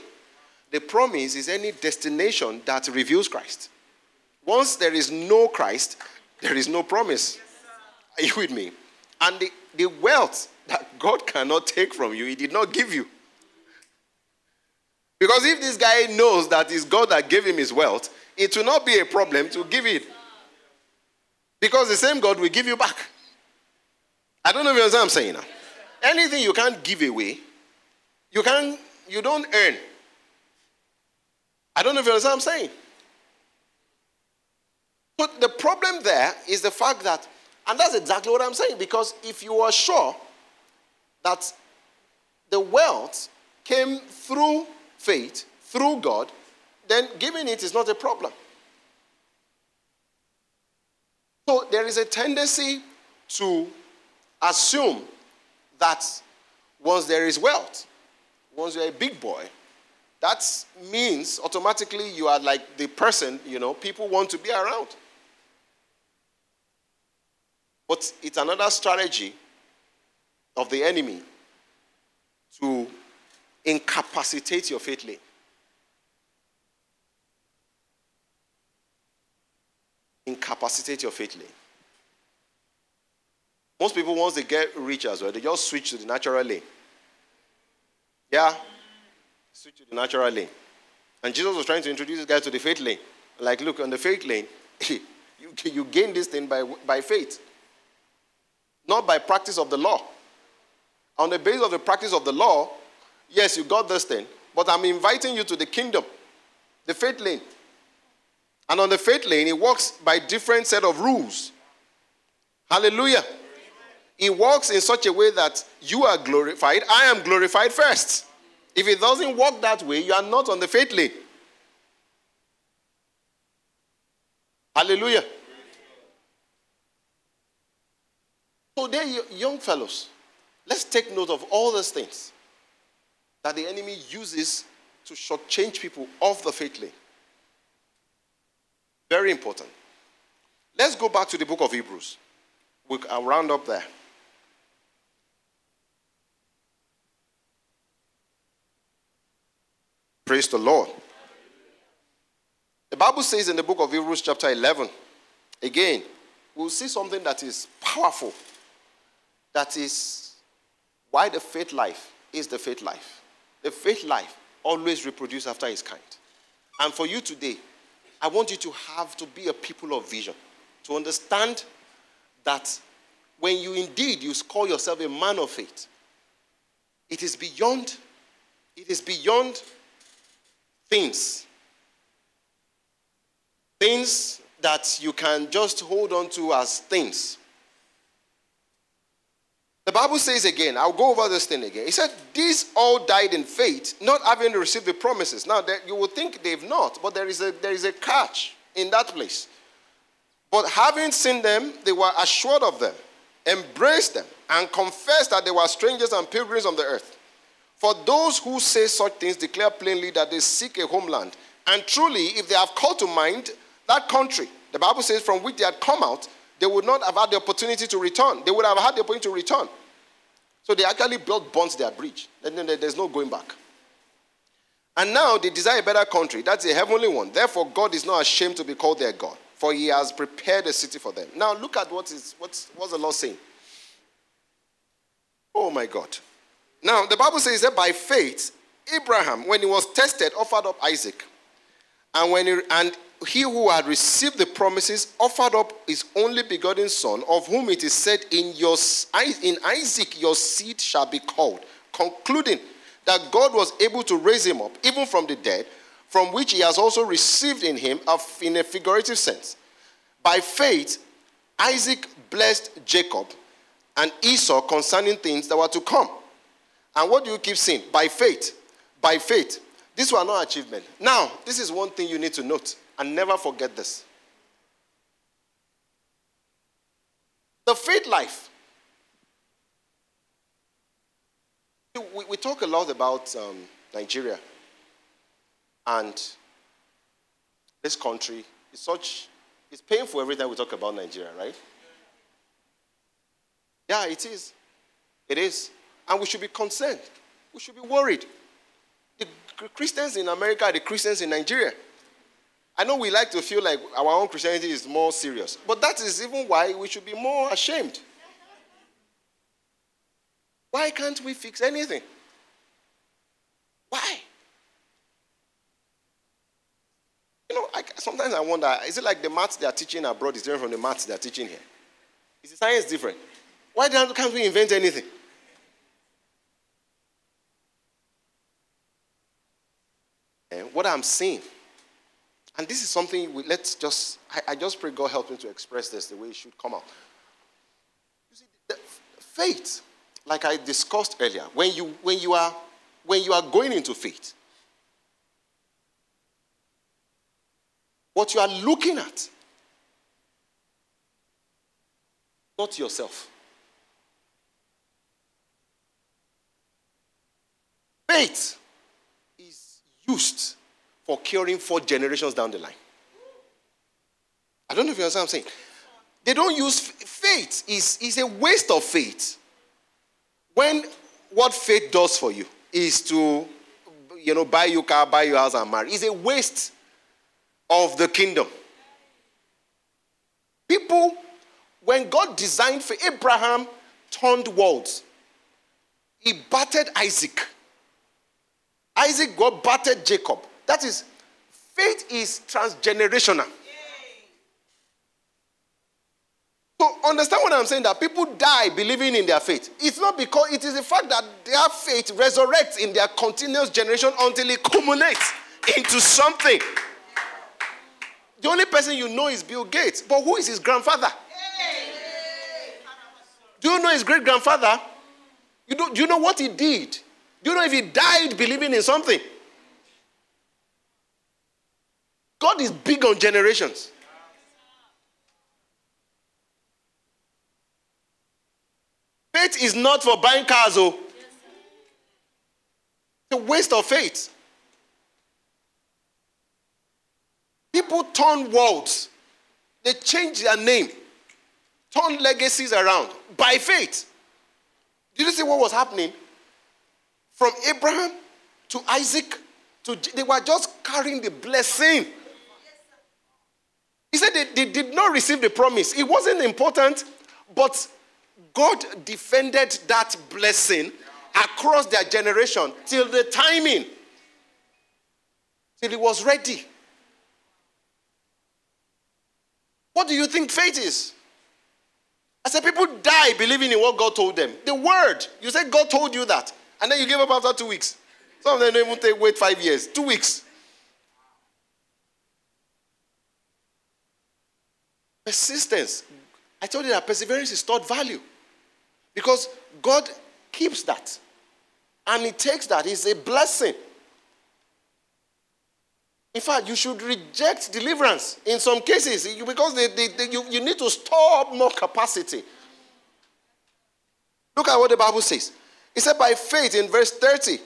The promise is any destination that reveals Christ. Once there is no Christ, there is no promise. Are you with me? And the, the wealth that God cannot take from you, He did not give you. Because if this guy knows that it's God that gave him his wealth, it will not be a problem to give it. Because the same God will give you back. I don't know if you understand what I'm saying now. Anything you can't give away, you can you don't earn. I don't know if you understand what I'm saying. But the problem there is the fact that and that's exactly what I'm saying. Because if you are sure that the wealth came through faith, through God, then giving it is not a problem. So there is a tendency to assume that once there is wealth, once you're a big boy, that means automatically you are like the person, you know, people want to be around. But it's another strategy of the enemy to incapacitate your faith lane. Incapacitate your faith lane. Most people, once they get rich as well, they just switch to the natural lane. Yeah? Switch to the natural lane. And Jesus was trying to introduce this guy to the faith lane. Like, look, on the faith lane, you, you gain this thing by, by faith not by practice of the law. On the basis of the practice of the law, yes, you got this thing, but I'm inviting you to the kingdom, the faith lane. And on the faith lane, it works by different set of rules. Hallelujah. It works in such a way that you are glorified, I am glorified first. If it doesn't work that way, you are not on the faith lane. Hallelujah. So, there, young fellows, let's take note of all those things that the enemy uses to shortchange people off the faith lane. Very important. Let's go back to the book of Hebrews. We'll round up there. Praise the Lord. The Bible says in the book of Hebrews, chapter 11, again, we'll see something that is powerful that is why the faith life is the faith life. The faith life always reproduces after its kind. And for you today, I want you to have to be a people of vision, to understand that when you indeed you call yourself a man of faith, it is beyond, it is beyond things. Things that you can just hold on to as things. The Bible says again, I'll go over this thing again. He said, These all died in faith, not having received the promises. Now, that you would think they've not, but there is, a, there is a catch in that place. But having seen them, they were assured of them, embraced them, and confessed that they were strangers and pilgrims on the earth. For those who say such things declare plainly that they seek a homeland. And truly, if they have called to mind that country, the Bible says, from which they had come out, they would not have had the opportunity to return. They would have had the opportunity to return. So they actually built bonds their bridge. There's no going back. And now they desire a better country. That's a heavenly one. Therefore, God is not ashamed to be called their God, for he has prepared a city for them. Now look at what is what's, what's the Lord saying. Oh my God. Now the Bible says that by faith, Abraham, when he was tested, offered up Isaac. And when he, and he who had received the promises offered up his only begotten son, of whom it is said, In, your, in Isaac your seed shall be called. concluding that God was able to raise him up, even from the dead, from which he has also received in him, in a figurative sense. By faith, Isaac blessed Jacob and Esau concerning things that were to come. And what do you keep seeing? By faith. By faith. This was not achievement. Now, this is one thing you need to note and never forget this. The faith life. We, we talk a lot about um, Nigeria and this country. It's such, it's painful every time we talk about Nigeria, right? Yeah, it is. It is. And we should be concerned. We should be worried. The Christians in America are the Christians in Nigeria. I know we like to feel like our own Christianity is more serious, but that is even why we should be more ashamed. Why can't we fix anything? Why? You know, I, sometimes I wonder is it like the maths they are teaching abroad is different from the maths they are teaching here? Is the science different? Why can't we invent anything? And what I'm seeing, and this is something we, let's just, I, I, just pray God help me to express this the way it should come out. You see, the, faith, like I discussed earlier, when you, when, you are, when you are going into faith, what you are looking at, not yourself. Faith is used for curing four generations down the line. I don't know if you understand what I'm saying. They don't use faith is, is a waste of faith. When what faith does for you is to you know buy your car, buy your house, and marry, is a waste of the kingdom. People, when God designed for Abraham, turned worlds. He battered Isaac. Isaac got battered Jacob. That is, faith is transgenerational. So understand what I'm saying that people die believing in their faith. It's not because it is the fact that their faith resurrects in their continuous generation until it culminates into something. The only person you know is Bill Gates, but who is his grandfather? Do you know his great grandfather? You do, do you know what he did? Do you know if he died believing in something? God is big on generations. Faith is not for buying cars, oh. It's a waste of faith. People turn worlds, they change their name, turn legacies around by faith. Did you see what was happening? From Abraham to Isaac to they were just carrying the blessing. Said they, they did not receive the promise. It wasn't important, but God defended that blessing across their generation till the timing, till it was ready. What do you think faith is? I said, people die believing in what God told them. The word. You said God told you that. And then you gave up after two weeks. Some of them don't even take, wait five years, two weeks. Persistence. I told you that perseverance is thought value. Because God keeps that. And He takes that. It's a blessing. In fact, you should reject deliverance in some cases because they, they, they, you, you need to store up more capacity. Look at what the Bible says. He said, by faith in verse 30.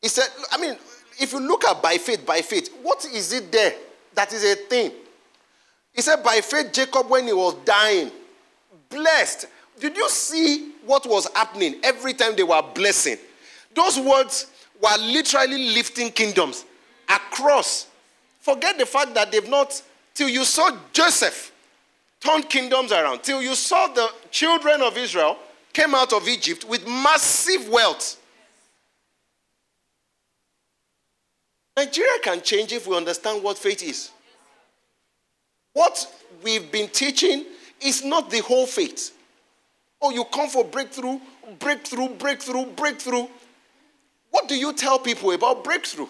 He said, I mean, if you look at by faith, by faith, what is it there that is a thing? He said, by faith, Jacob, when he was dying, blessed. Did you see what was happening every time they were blessing? Those words were literally lifting kingdoms across. Forget the fact that they've not, till you saw Joseph turn kingdoms around, till you saw the children of Israel came out of Egypt with massive wealth. Nigeria can change if we understand what faith is. What we've been teaching is not the whole faith. Oh, you come for breakthrough, breakthrough, breakthrough, breakthrough. What do you tell people about breakthrough?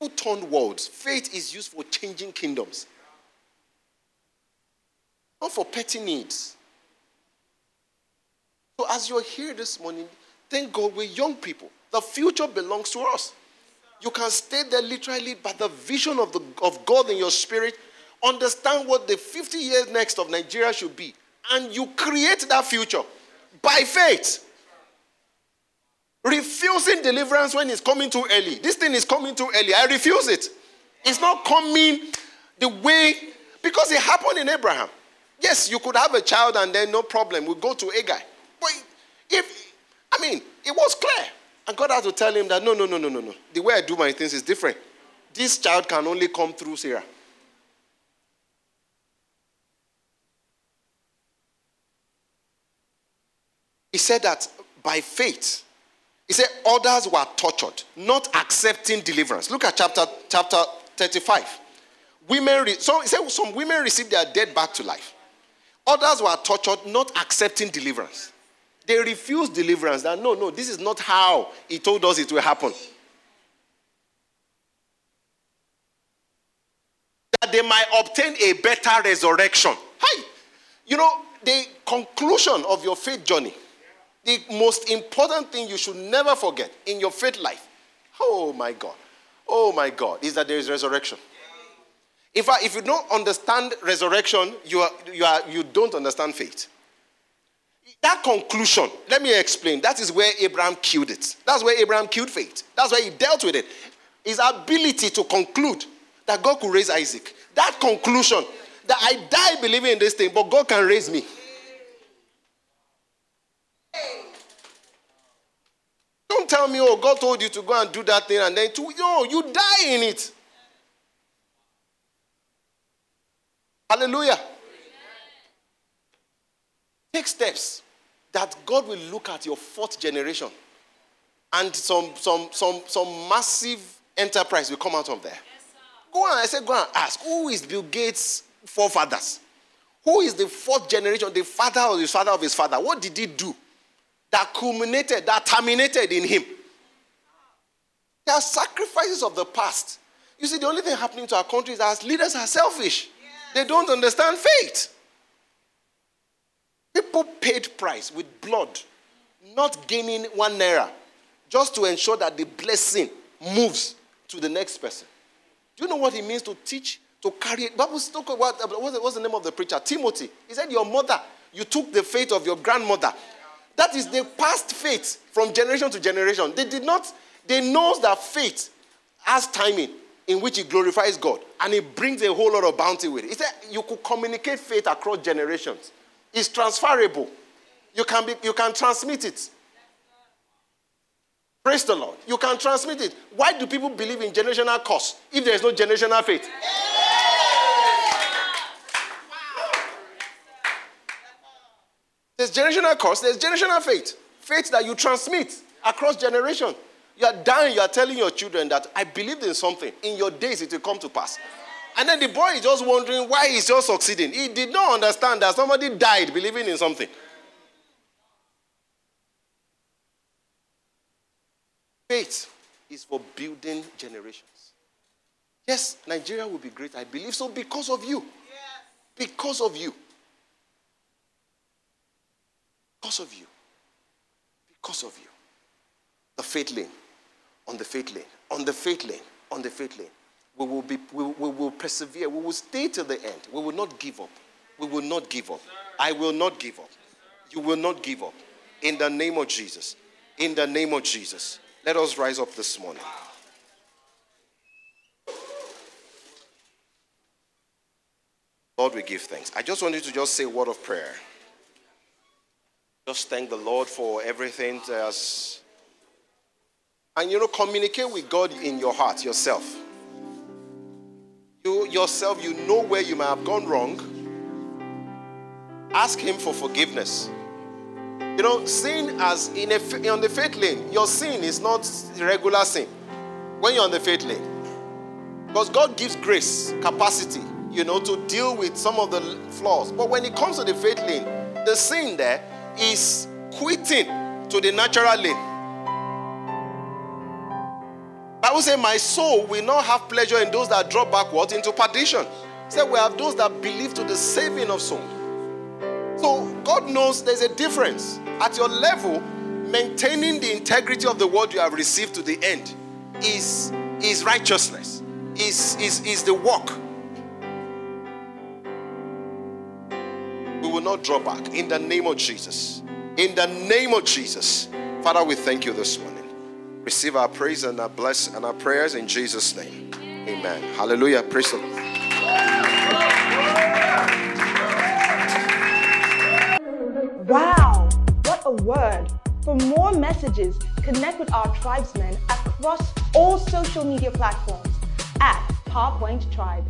Who turned worlds? Faith is used for changing kingdoms, not for petty needs. So, as you're here this morning, thank God we're young people. The future belongs to us. You can stay there literally by the vision of, the, of God in your spirit. Understand what the 50 years next of Nigeria should be. And you create that future by faith. Refusing deliverance when it's coming too early. This thing is coming too early. I refuse it. It's not coming the way, because it happened in Abraham. Yes, you could have a child and then no problem. We go to Hagar. But if, I mean, it was clear. And God had to tell him that no, no, no, no, no, no. The way I do my things is different. This child can only come through Sarah. He said that by faith, he said others were tortured, not accepting deliverance. Look at chapter, chapter 35. Women, re- so he said some women received their dead back to life. Others were tortured, not accepting deliverance. They refused deliverance. That no, no, this is not how he told us it will happen. That they might obtain a better resurrection. Hi. You know, the conclusion of your faith journey, the most important thing you should never forget in your faith life, oh my God, oh my God, is that there is resurrection. In fact, if you don't understand resurrection, you, are, you, are, you don't understand faith. That conclusion, let me explain. That is where Abraham killed it. That's where Abraham killed faith. That's where he dealt with it. His ability to conclude that God could raise Isaac. That conclusion that I die believing in this thing, but God can raise me. Don't tell me, oh, God told you to go and do that thing, and then to, no, you die in it. Hallelujah. Take steps that God will look at your fourth generation and some, some, some, some massive enterprise will come out of there. Yes, go on, I said, go and ask who is Bill Gates' forefathers? Who is the fourth generation, the father of his father of his father? What did he do that culminated, that terminated in him? There are sacrifices of the past. You see, the only thing happening to our country is that leaders are selfish. They don't understand faith. People paid price with blood, not gaining one naira, just to ensure that the blessing moves to the next person. Do you know what it means to teach, to carry it? Bible talk about what's the name of the preacher? Timothy. He said, Your mother, you took the faith of your grandmother. That is the past faith from generation to generation. They did not, they know that faith has timing in which it glorifies God and it brings a whole lot of bounty with it. He said you could communicate faith across generations. It's transferable. You can, be, you can transmit it. Praise the Lord. You can transmit it. Why do people believe in generational curse if there is no generational faith? There's generational curse, there's generational faith. Faith that you transmit across generation. You are dying, you are telling your children that I believed in something. In your days, it will come to pass. And then the boy is just wondering why he's just succeeding. He did not understand that somebody died believing in something. Faith is for building generations. Yes, Nigeria will be great. I believe so because of you. Because of you. Because of you. Because of you. The faith lane. On the faith lane. On the faith lane. On the faith lane. We will, be, we, we will persevere. We will stay till the end. We will not give up. We will not give up. I will not give up. You will not give up. In the name of Jesus. In the name of Jesus. Let us rise up this morning. Lord, we give thanks. I just want you to just say a word of prayer. Just thank the Lord for everything that's. And you know, communicate with God in your heart, yourself. You yourself, you know where you may have gone wrong. Ask Him for forgiveness. You know, sin as in a, on the faith lane, your sin is not regular sin when you're on the faith lane. Because God gives grace, capacity you know, to deal with some of the flaws. But when it comes to the faith lane, the sin there is quitting to the natural lane. Bible say, My soul will not have pleasure in those that drop backward into perdition. Say we have those that believe to the saving of soul. So God knows there's a difference. At your level, maintaining the integrity of the word you have received to the end is, is righteousness, is, is, is the work. We will not draw back in the name of Jesus. In the name of Jesus. Father, we thank you this morning. Receive our praise and our bless and our prayers in Jesus' name. Amen. Hallelujah. Praise the Lord. Wow, what a word. For more messages, connect with our tribesmen across all social media platforms at PowerPoint Tribe.